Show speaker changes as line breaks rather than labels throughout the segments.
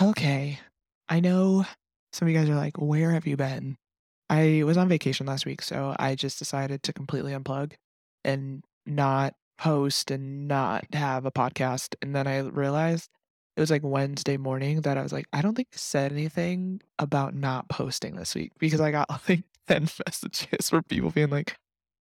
Okay. I know some of you guys are like, where have you been? I was on vacation last week, so I just decided to completely unplug and not post and not have a podcast. And then I realized it was like Wednesday morning that I was like, I don't think I said anything about not posting this week because I got like 10 messages from people being like,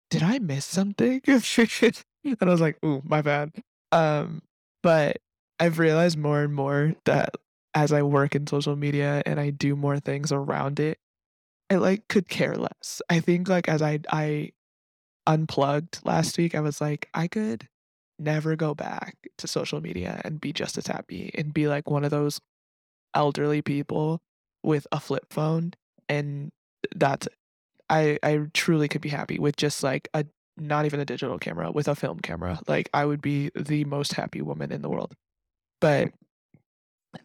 did I miss something? and I was like, ooh, my bad. Um, but I've realized more and more that as I work in social media and I do more things around it, I like could care less. I think like as I I unplugged last week, I was like, I could never go back to social media and be just as happy and be like one of those elderly people with a flip phone and that's. I I truly could be happy with just like a not even a digital camera with a film camera. Like I would be the most happy woman in the world. But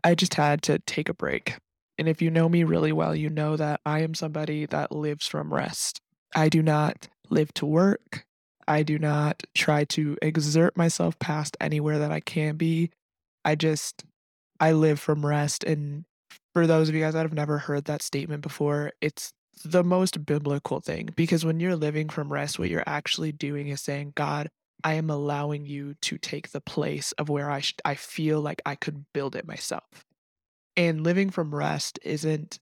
I just had to take a break. And if you know me really well, you know that I am somebody that lives from rest. I do not live to work. I do not try to exert myself past anywhere that I can be. I just, I live from rest. And for those of you guys that have never heard that statement before, it's the most biblical thing because when you're living from rest, what you're actually doing is saying, God, I am allowing you to take the place of where I sh- I feel like I could build it myself. And living from rest isn't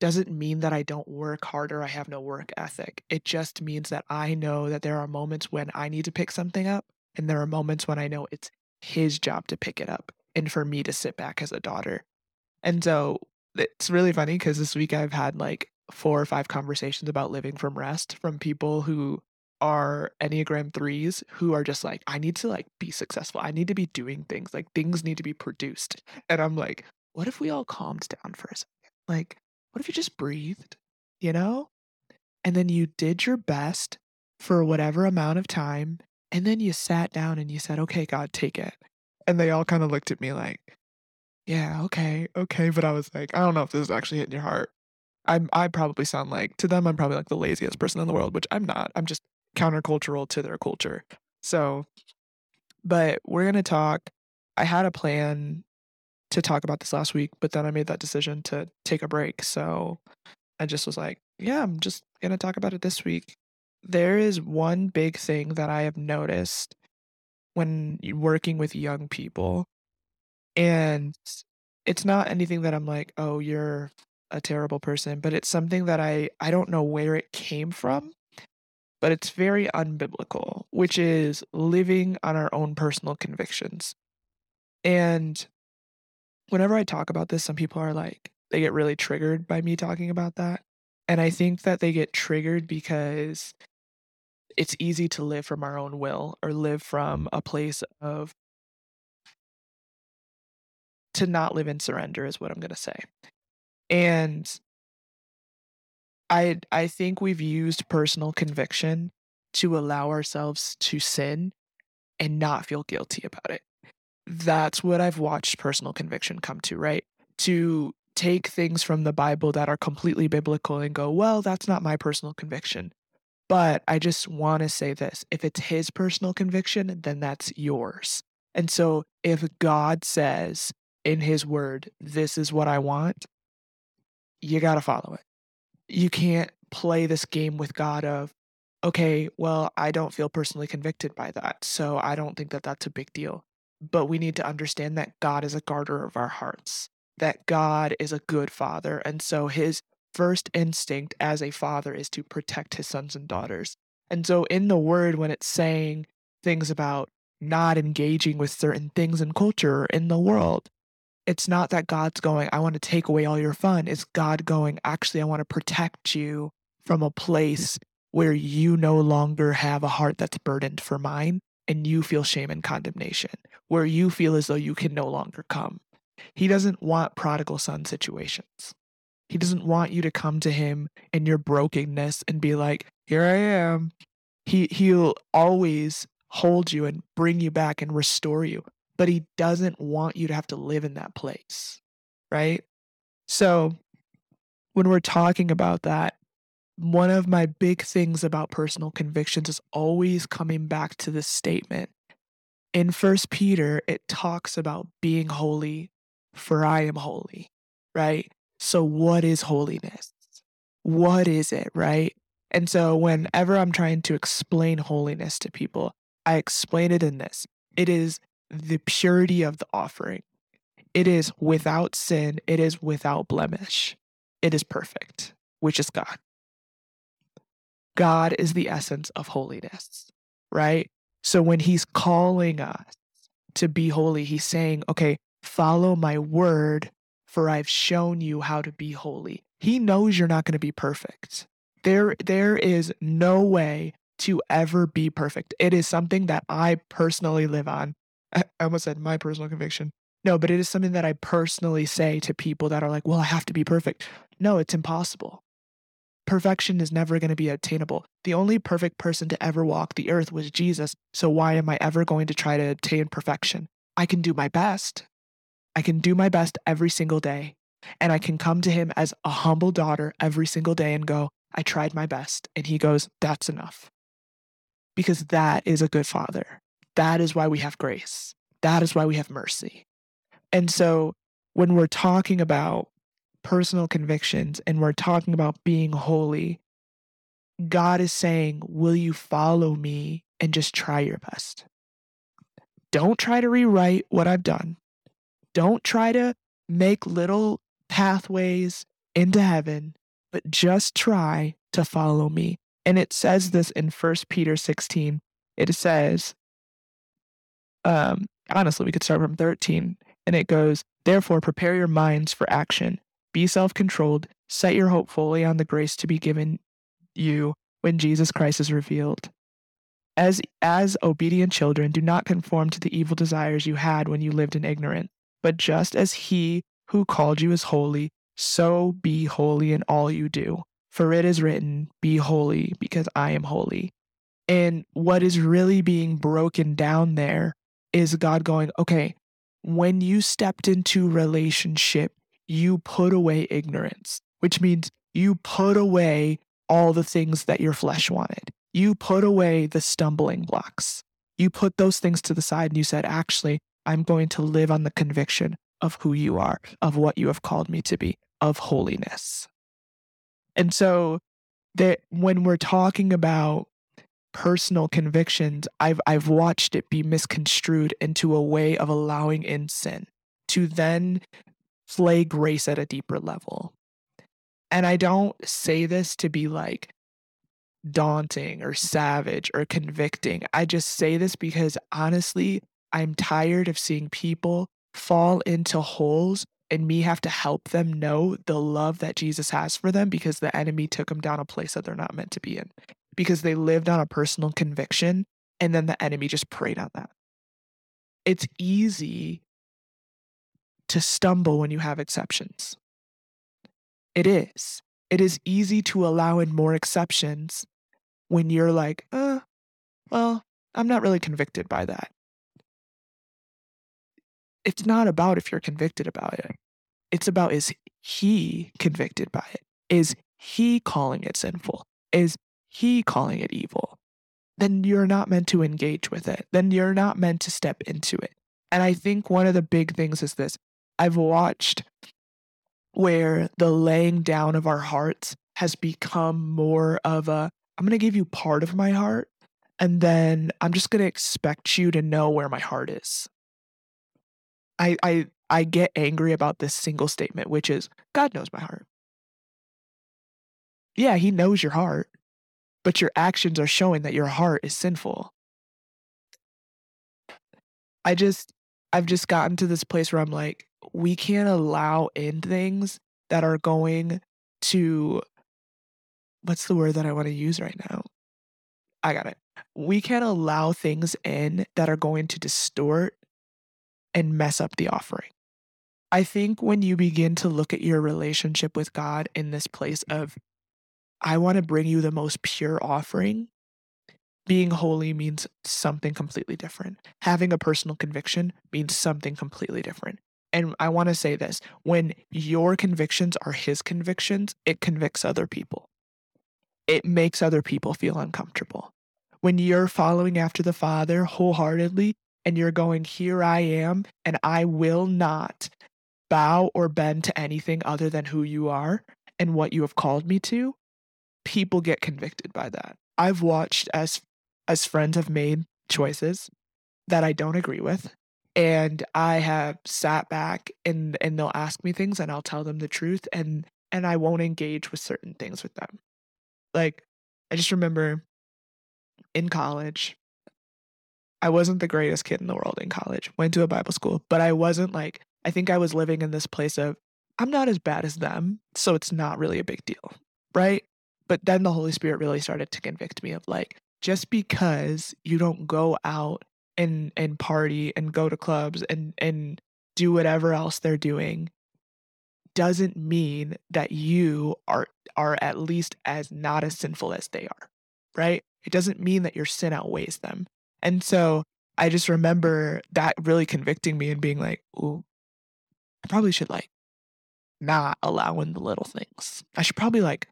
doesn't mean that I don't work harder, I have no work ethic. It just means that I know that there are moments when I need to pick something up and there are moments when I know it's his job to pick it up and for me to sit back as a daughter. And so it's really funny cuz this week I've had like four or five conversations about living from rest from people who are Enneagram threes who are just like, I need to like be successful. I need to be doing things. Like things need to be produced. And I'm like, what if we all calmed down for a second? Like, what if you just breathed, you know? And then you did your best for whatever amount of time. And then you sat down and you said, okay, God, take it. And they all kind of looked at me like, yeah, okay, okay. But I was like, I don't know if this is actually hitting your heart. I'm I probably sound like to them I'm probably like the laziest person in the world, which I'm not. I'm just countercultural to their culture. So, but we're going to talk. I had a plan to talk about this last week, but then I made that decision to take a break. So I just was like, yeah, I'm just going to talk about it this week. There is one big thing that I have noticed when working with young people. And it's not anything that I'm like, oh, you're a terrible person, but it's something that I I don't know where it came from, but it's very unbiblical, which is living on our own personal convictions. And whenever I talk about this, some people are like, they get really triggered by me talking about that. And I think that they get triggered because it's easy to live from our own will or live from a place of to not live in surrender, is what I'm going to say. And I I think we've used personal conviction to allow ourselves to sin and not feel guilty about it. That's what I've watched personal conviction come to, right? To take things from the Bible that are completely biblical and go, well, that's not my personal conviction. But I just want to say this if it's his personal conviction, then that's yours. And so if God says in his word, this is what I want, you got to follow it you can't play this game with God of, okay, well, I don't feel personally convicted by that. So I don't think that that's a big deal. But we need to understand that God is a guarder of our hearts, that God is a good father. And so his first instinct as a father is to protect his sons and daughters. And so in the word, when it's saying things about not engaging with certain things in culture in the world, it's not that God's going, I want to take away all your fun. It's God going, actually, I want to protect you from a place where you no longer have a heart that's burdened for mine and you feel shame and condemnation, where you feel as though you can no longer come. He doesn't want prodigal son situations. He doesn't want you to come to him in your brokenness and be like, here I am. He, he'll always hold you and bring you back and restore you but he doesn't want you to have to live in that place, right? So, when we're talking about that, one of my big things about personal convictions is always coming back to this statement. In First Peter, it talks about being holy, for I am holy, right? So, what is holiness? What is it, right? And so, whenever I'm trying to explain holiness to people, I explain it in this it is the purity of the offering, it is without sin, it is without blemish, it is perfect, which is God. God is the essence of holiness, right? So when he's calling us to be holy, he's saying, okay, follow my word, for I've shown you how to be holy. He knows you're not going to be perfect. There, there is no way to ever be perfect. It is something that I personally live on. I almost said my personal conviction. No, but it is something that I personally say to people that are like, well, I have to be perfect. No, it's impossible perfection is never going to be attainable. The only perfect person to ever walk the earth was Jesus. So why am I ever going to try to attain perfection? I can do my best. I can do my best every single day. And I can come to him as a humble daughter every single day and go, I tried my best. And he goes, That's enough. Because that is a good father. That is why we have grace. That is why we have mercy. And so when we're talking about personal convictions and we're talking about being holy, God is saying, Will you follow me and just try your best? Don't try to rewrite what I've done. Don't try to make little pathways into heaven, but just try to follow me. And it says this in 1 Peter 16. It says, um, honestly, we could start from 13, and it goes, Therefore, prepare your minds for action be self controlled. Set your hope fully on the grace to be given you when Jesus Christ is revealed. As, as obedient children, do not conform to the evil desires you had when you lived in ignorance, but just as He who called you is holy, so be holy in all you do. For it is written, Be holy, because I am holy. And what is really being broken down there is God going, okay, when you stepped into relationship you put away ignorance, which means you put away all the things that your flesh wanted. You put away the stumbling blocks. You put those things to the side and you said, actually, I'm going to live on the conviction of who you are, of what you have called me to be, of holiness. And so that when we're talking about personal convictions, I've I've watched it be misconstrued into a way of allowing in sin to then slay grace at a deeper level. And I don't say this to be like daunting or savage or convicting. I just say this because honestly, I'm tired of seeing people fall into holes and me have to help them know the love that Jesus has for them because the enemy took them down a place that they're not meant to be in because they lived on a personal conviction and then the enemy just preyed on that. It's easy to stumble when you have exceptions. It is. It is easy to allow in more exceptions when you're like, uh, well, I'm not really convicted by that. It's not about if you're convicted about it. It's about is he convicted by it? Is he calling it sinful? Is he calling it evil? Then you're not meant to engage with it. Then you're not meant to step into it. And I think one of the big things is this I've watched where the laying down of our hearts has become more of a I'm going to give you part of my heart and then I'm just going to expect you to know where my heart is. I I I get angry about this single statement which is God knows my heart. Yeah, he knows your heart, but your actions are showing that your heart is sinful. I just I've just gotten to this place where I'm like we can't allow in things that are going to what's the word that I want to use right now? I got it. We can't allow things in that are going to distort and mess up the offering. I think when you begin to look at your relationship with God in this place of, I want to bring you the most pure offering, being holy means something completely different. Having a personal conviction means something completely different. And I want to say this when your convictions are his convictions, it convicts other people. It makes other people feel uncomfortable. When you're following after the Father wholeheartedly and you're going, Here I am, and I will not bow or bend to anything other than who you are and what you have called me to, people get convicted by that. I've watched as as friends have made choices that I don't agree with and I have sat back and and they'll ask me things and I'll tell them the truth and and I won't engage with certain things with them. Like I just remember in college I wasn't the greatest kid in the world in college. Went to a Bible school, but I wasn't like I think I was living in this place of I'm not as bad as them, so it's not really a big deal, right? But then the Holy Spirit really started to convict me of like just because you don't go out and and party and go to clubs and and do whatever else they're doing doesn't mean that you are are at least as not as sinful as they are right? It doesn't mean that your sin outweighs them. And so i just remember that really convicting me and being like ooh i probably should like not allowing the little things. I should probably like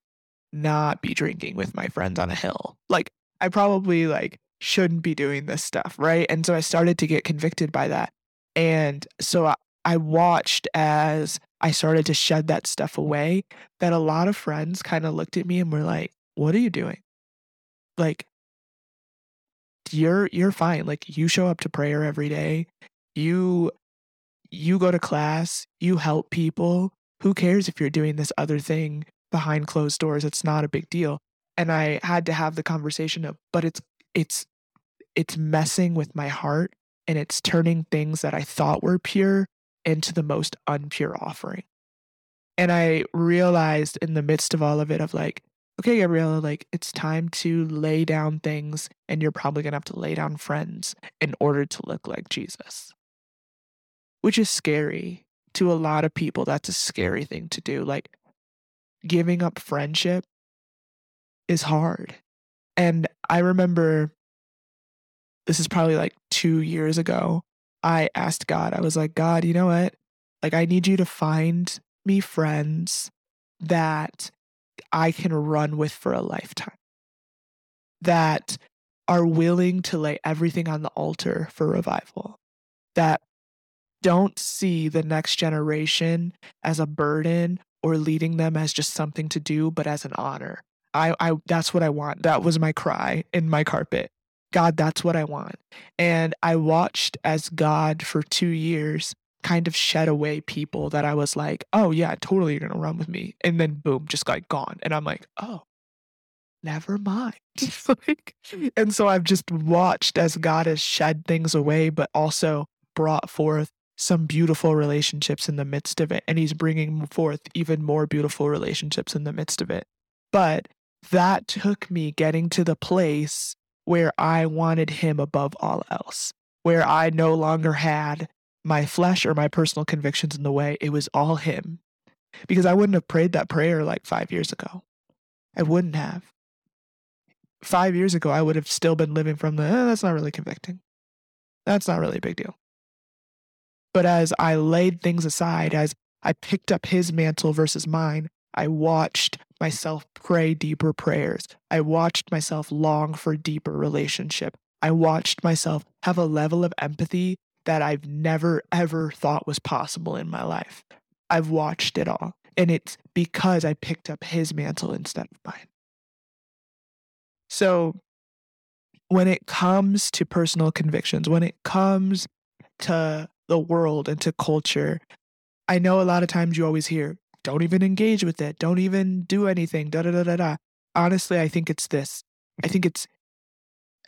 not be drinking with my friends on a hill like i probably like shouldn't be doing this stuff, right? And so I started to get convicted by that. And so I, I watched as I started to shed that stuff away that a lot of friends kind of looked at me and were like, "What are you doing?" Like you're you're fine. Like you show up to prayer every day. You you go to class, you help people. Who cares if you're doing this other thing behind closed doors? It's not a big deal. And I had to have the conversation of, but it's it's it's messing with my heart and it's turning things that I thought were pure into the most unpure offering. And I realized in the midst of all of it of like, okay, Gabriella, like it's time to lay down things and you're probably going to have to lay down friends in order to look like Jesus. Which is scary to a lot of people. That's a scary thing to do. Like giving up friendship is hard. And I remember this is probably like two years ago. I asked God, I was like, God, you know what? Like, I need you to find me friends that I can run with for a lifetime, that are willing to lay everything on the altar for revival, that don't see the next generation as a burden or leading them as just something to do, but as an honor. I, I that's what I want. That was my cry in my carpet. God, that's what I want. And I watched as God for two years kind of shed away people that I was like, oh, yeah, totally, you're to run with me. And then boom, just like gone. And I'm like, oh, never mind. like, and so I've just watched as God has shed things away, but also brought forth some beautiful relationships in the midst of it. And he's bringing forth even more beautiful relationships in the midst of it. But that took me getting to the place where I wanted him above all else, where I no longer had my flesh or my personal convictions in the way. It was all him. Because I wouldn't have prayed that prayer like five years ago. I wouldn't have. Five years ago, I would have still been living from the, eh, that's not really convicting. That's not really a big deal. But as I laid things aside, as I picked up his mantle versus mine, I watched myself pray deeper prayers. I watched myself long for deeper relationship. I watched myself have a level of empathy that I've never ever thought was possible in my life. I've watched it all. And it's because I picked up his mantle instead of mine. So, when it comes to personal convictions, when it comes to the world and to culture, I know a lot of times you always hear, don't even engage with it. Don't even do anything. Da da da da da. Honestly, I think it's this. I think it's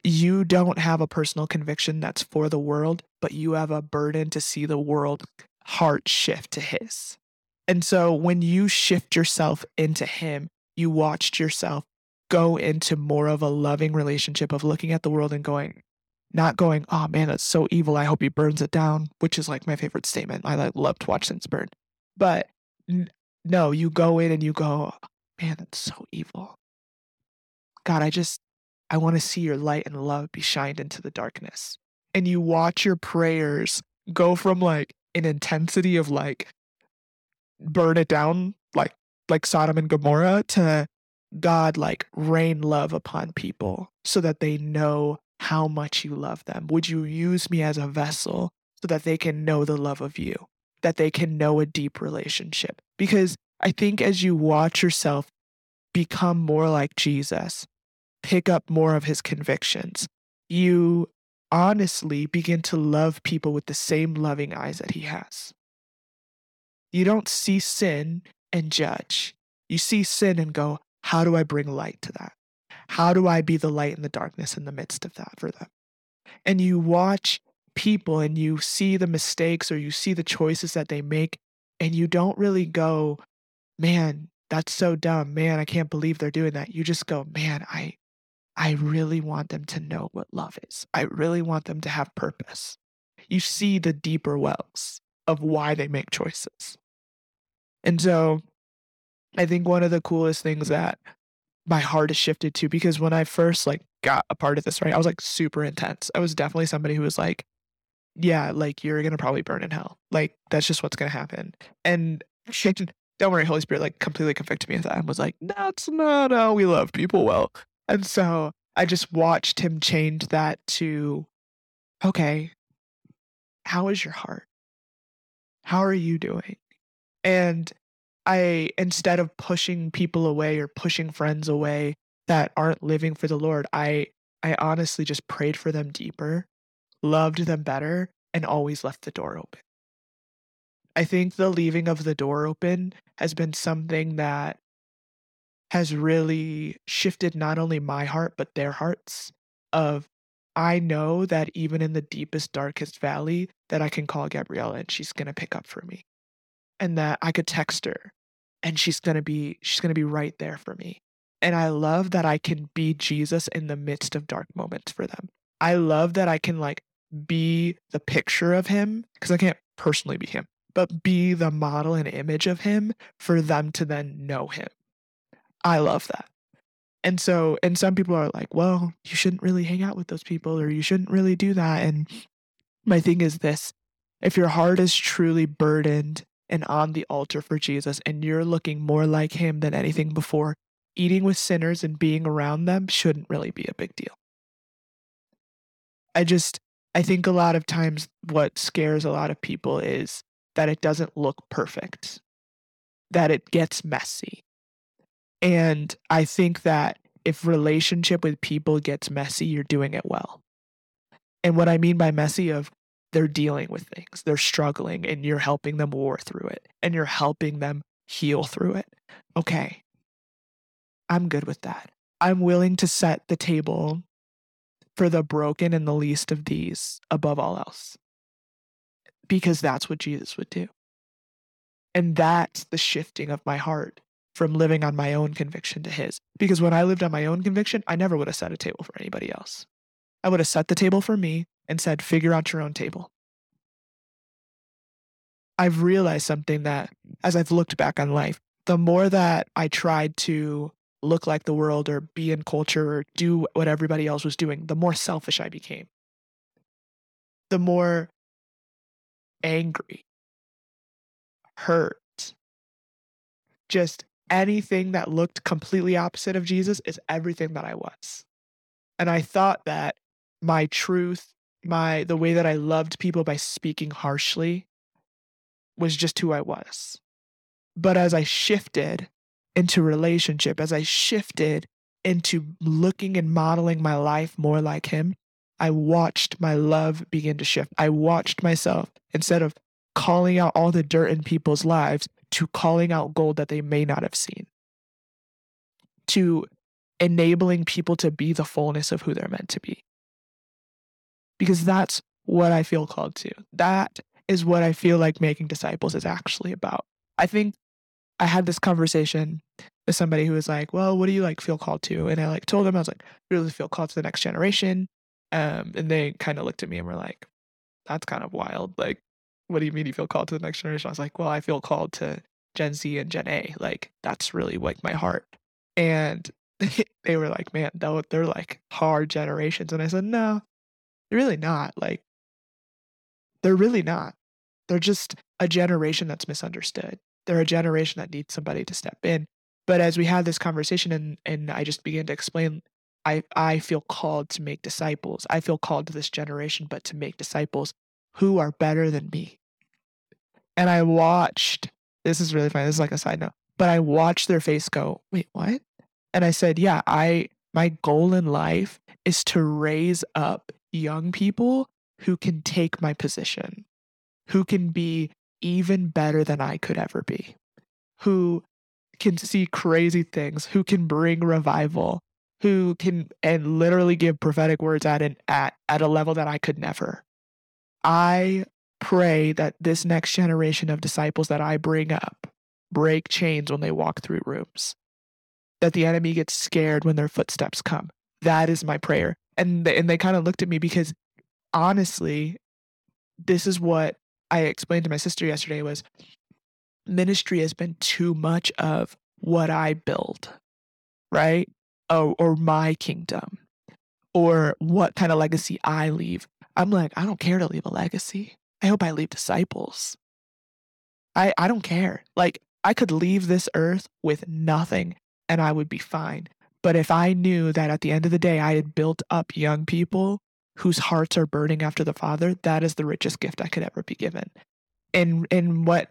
you don't have a personal conviction that's for the world, but you have a burden to see the world heart shift to his. And so when you shift yourself into him, you watched yourself go into more of a loving relationship of looking at the world and going, not going, oh man, that's so evil. I hope he burns it down, which is like my favorite statement. I like love to watch things burn. But no, you go in and you go, oh, man, that's so evil. God, I just, I want to see your light and love be shined into the darkness. And you watch your prayers go from like an intensity of like, burn it down, like, like Sodom and Gomorrah to God, like, rain love upon people so that they know how much you love them. Would you use me as a vessel so that they can know the love of you? that they can know a deep relationship. Because I think as you watch yourself become more like Jesus, pick up more of his convictions, you honestly begin to love people with the same loving eyes that he has. You don't see sin and judge. You see sin and go, how do I bring light to that? How do I be the light in the darkness in the midst of that for them? And you watch people and you see the mistakes or you see the choices that they make, and you don't really go, man, that's so dumb. Man, I can't believe they're doing that. You just go, man, I I really want them to know what love is. I really want them to have purpose. You see the deeper wells of why they make choices. And so I think one of the coolest things that my heart has shifted to because when I first like got a part of this, right, I was like super intense. I was definitely somebody who was like, yeah, like you're gonna probably burn in hell. Like that's just what's gonna happen. And don't worry, Holy Spirit like completely convicted me of that and was like, that's not how we love people well. And so I just watched him change that to, okay, how is your heart? How are you doing? And I, instead of pushing people away or pushing friends away that aren't living for the Lord, I, I honestly just prayed for them deeper, loved them better, and always left the door open. I think the leaving of the door open has been something that has really shifted not only my heart but their hearts of I know that even in the deepest darkest valley that I can call Gabriella and she's to pick up for me. And that I could text her and she's going to be she's going to be right there for me. And I love that I can be Jesus in the midst of dark moments for them. I love that I can like be the picture of him because I can't personally be him, but be the model and image of him for them to then know him I love that. And so, and some people are like, well, you shouldn't really hang out with those people or you shouldn't really do that. And my thing is this if your heart is truly burdened and on the altar for Jesus and you're looking more like him than anything before, eating with sinners and being around them shouldn't really be a big deal. I just, I think a lot of times what scares a lot of people is that it doesn't look perfect, that it gets messy, and I think that if relationship with people gets messy, you're doing it well. And what I mean by messy of they're dealing with things, they're struggling and you're helping them war through it and you're helping them heal through it. Okay. I'm good with that. I'm willing to set the table for the broken and the least of these above all else. Because that's what Jesus would do. And that's the shifting of my heart from living on my own conviction to his. Because when I lived on my own conviction, I never would have set a table for anybody else. I would have set the table for me and said, figure out your own table. I've realized something that as I've looked back on life, the more that I tried to look like the world or be in culture or do what everybody else was doing, the more selfish I became. The more angry, hurt, just anything that looked completely opposite of Jesus is everything that I was. And I thought that my truth, my the way that I loved people by speaking harshly was just who I was. But as I shifted into relationship, as I shifted into looking and modeling my life more like him, I watched my love begin to shift. I watched myself instead of calling out all the dirt in people's lives, to calling out gold that they may not have seen, to enabling people to be the fullness of who they're meant to be. Because that's what I feel called to. That is what I feel like making disciples is actually about. I think I had this conversation with somebody who was like, "Well, what do you like feel called to?" And I like told them I was like, "Really feel called to the next generation." Um, and they kind of looked at me and were like, "That's kind of wild. Like, what do you mean you feel called to the next generation? I was like, well, I feel called to Gen Z and Gen A. Like, that's really like my heart. And they were like, man, they're like hard generations. And I said, no, they're really not. Like, they're really not. They're just a generation that's misunderstood. They're a generation that needs somebody to step in. But as we had this conversation and, and I just began to explain, I, I feel called to make disciples. I feel called to this generation, but to make disciples who are better than me And I watched, this is really funny. This is like a side note, but I watched their face go, wait, what? And I said, yeah, I, my goal in life is to raise up young people who can take my position, who can be even better than I could ever be, who can see crazy things, who can bring revival, who can and literally give prophetic words at an at at a level that I could never. I pray that this next generation of disciples that I bring up break chains when they walk through rooms. That the enemy gets scared when their footsteps come. That is my prayer. And they, and they kind of looked at me because honestly, this is what I explained to my sister yesterday was ministry has been too much of what I build, right? Oh, or my kingdom, or what kind of legacy I leave. I'm like, I don't care to leave a legacy. I hope I leave disciples. I, I don't care. Like, I could leave this earth with nothing and I would be fine. But if I knew that at the end of the day, I had built up young people whose hearts are burning after the Father, that is the richest gift I could ever be given. And and what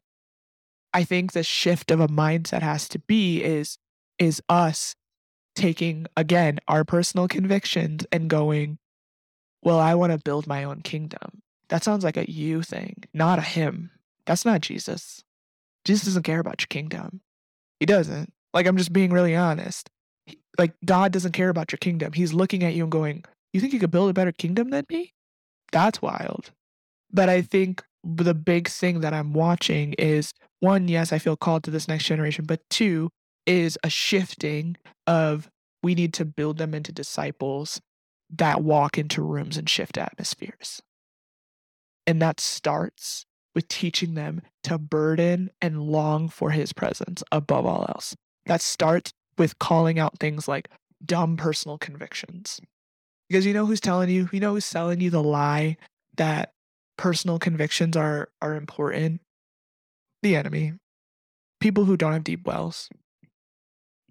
I think the shift of a mindset has to be is is us taking again our personal convictions and going, well, I want to build my own kingdom. That sounds like a you thing, not a him. That's not Jesus. Jesus doesn't care about your kingdom. He doesn't. Like I'm just being really honest. Like God doesn't care about your kingdom. He's looking at you and going, "You think you could build a better kingdom than me?" That's wild. But I think the big thing that I'm watching is one, yes, I feel called to this next generation, but two is a shifting of we need to build them into disciples that walk into rooms and shift atmospheres. And that starts with teaching them to burden and long for his presence above all else. That starts with calling out things like dumb personal convictions. Because you know who's telling you, you know who's selling you the lie that personal convictions are are important? The enemy. People who don't have deep wells.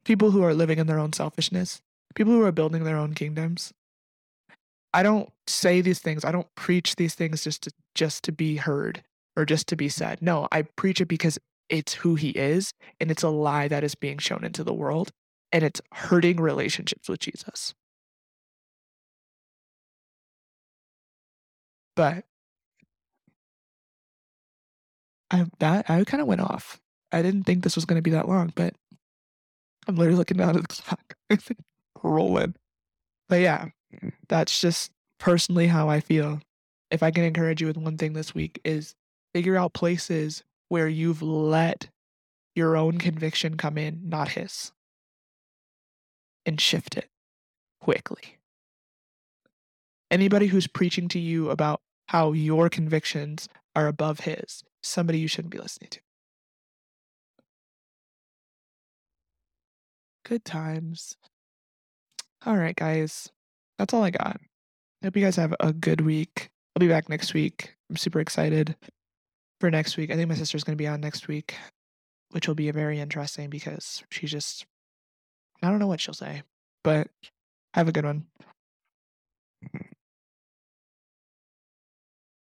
People who are living in their own selfishness. People who are building their own kingdoms. I don't say these things. I don't preach these things just to just to be heard or just to be said. No i preach it because it's who he is and it's a lie that is being shown into the world and it's hurting relationships with jesus but I that I kind of went off. I didn't think this was going to be that long, but I'm literally looking down at the clock. I think rolling. But yeah, mm. that's just personally how I feel. If I can encourage you with one thing this week is figure out places where you've let your own conviction come in, not his. And shift it quickly. Anybody who's preaching to you about how your convictions are above his somebody you shouldn't be listening to. Good times. All right, guys. That's all I got. I hope you guys have a good week. I'll be back next week. I'm super excited for next week. I think my sister's going to be on next week, which will be very interesting because she just, I don't know what she'll say, but have a good one. Mm-hmm.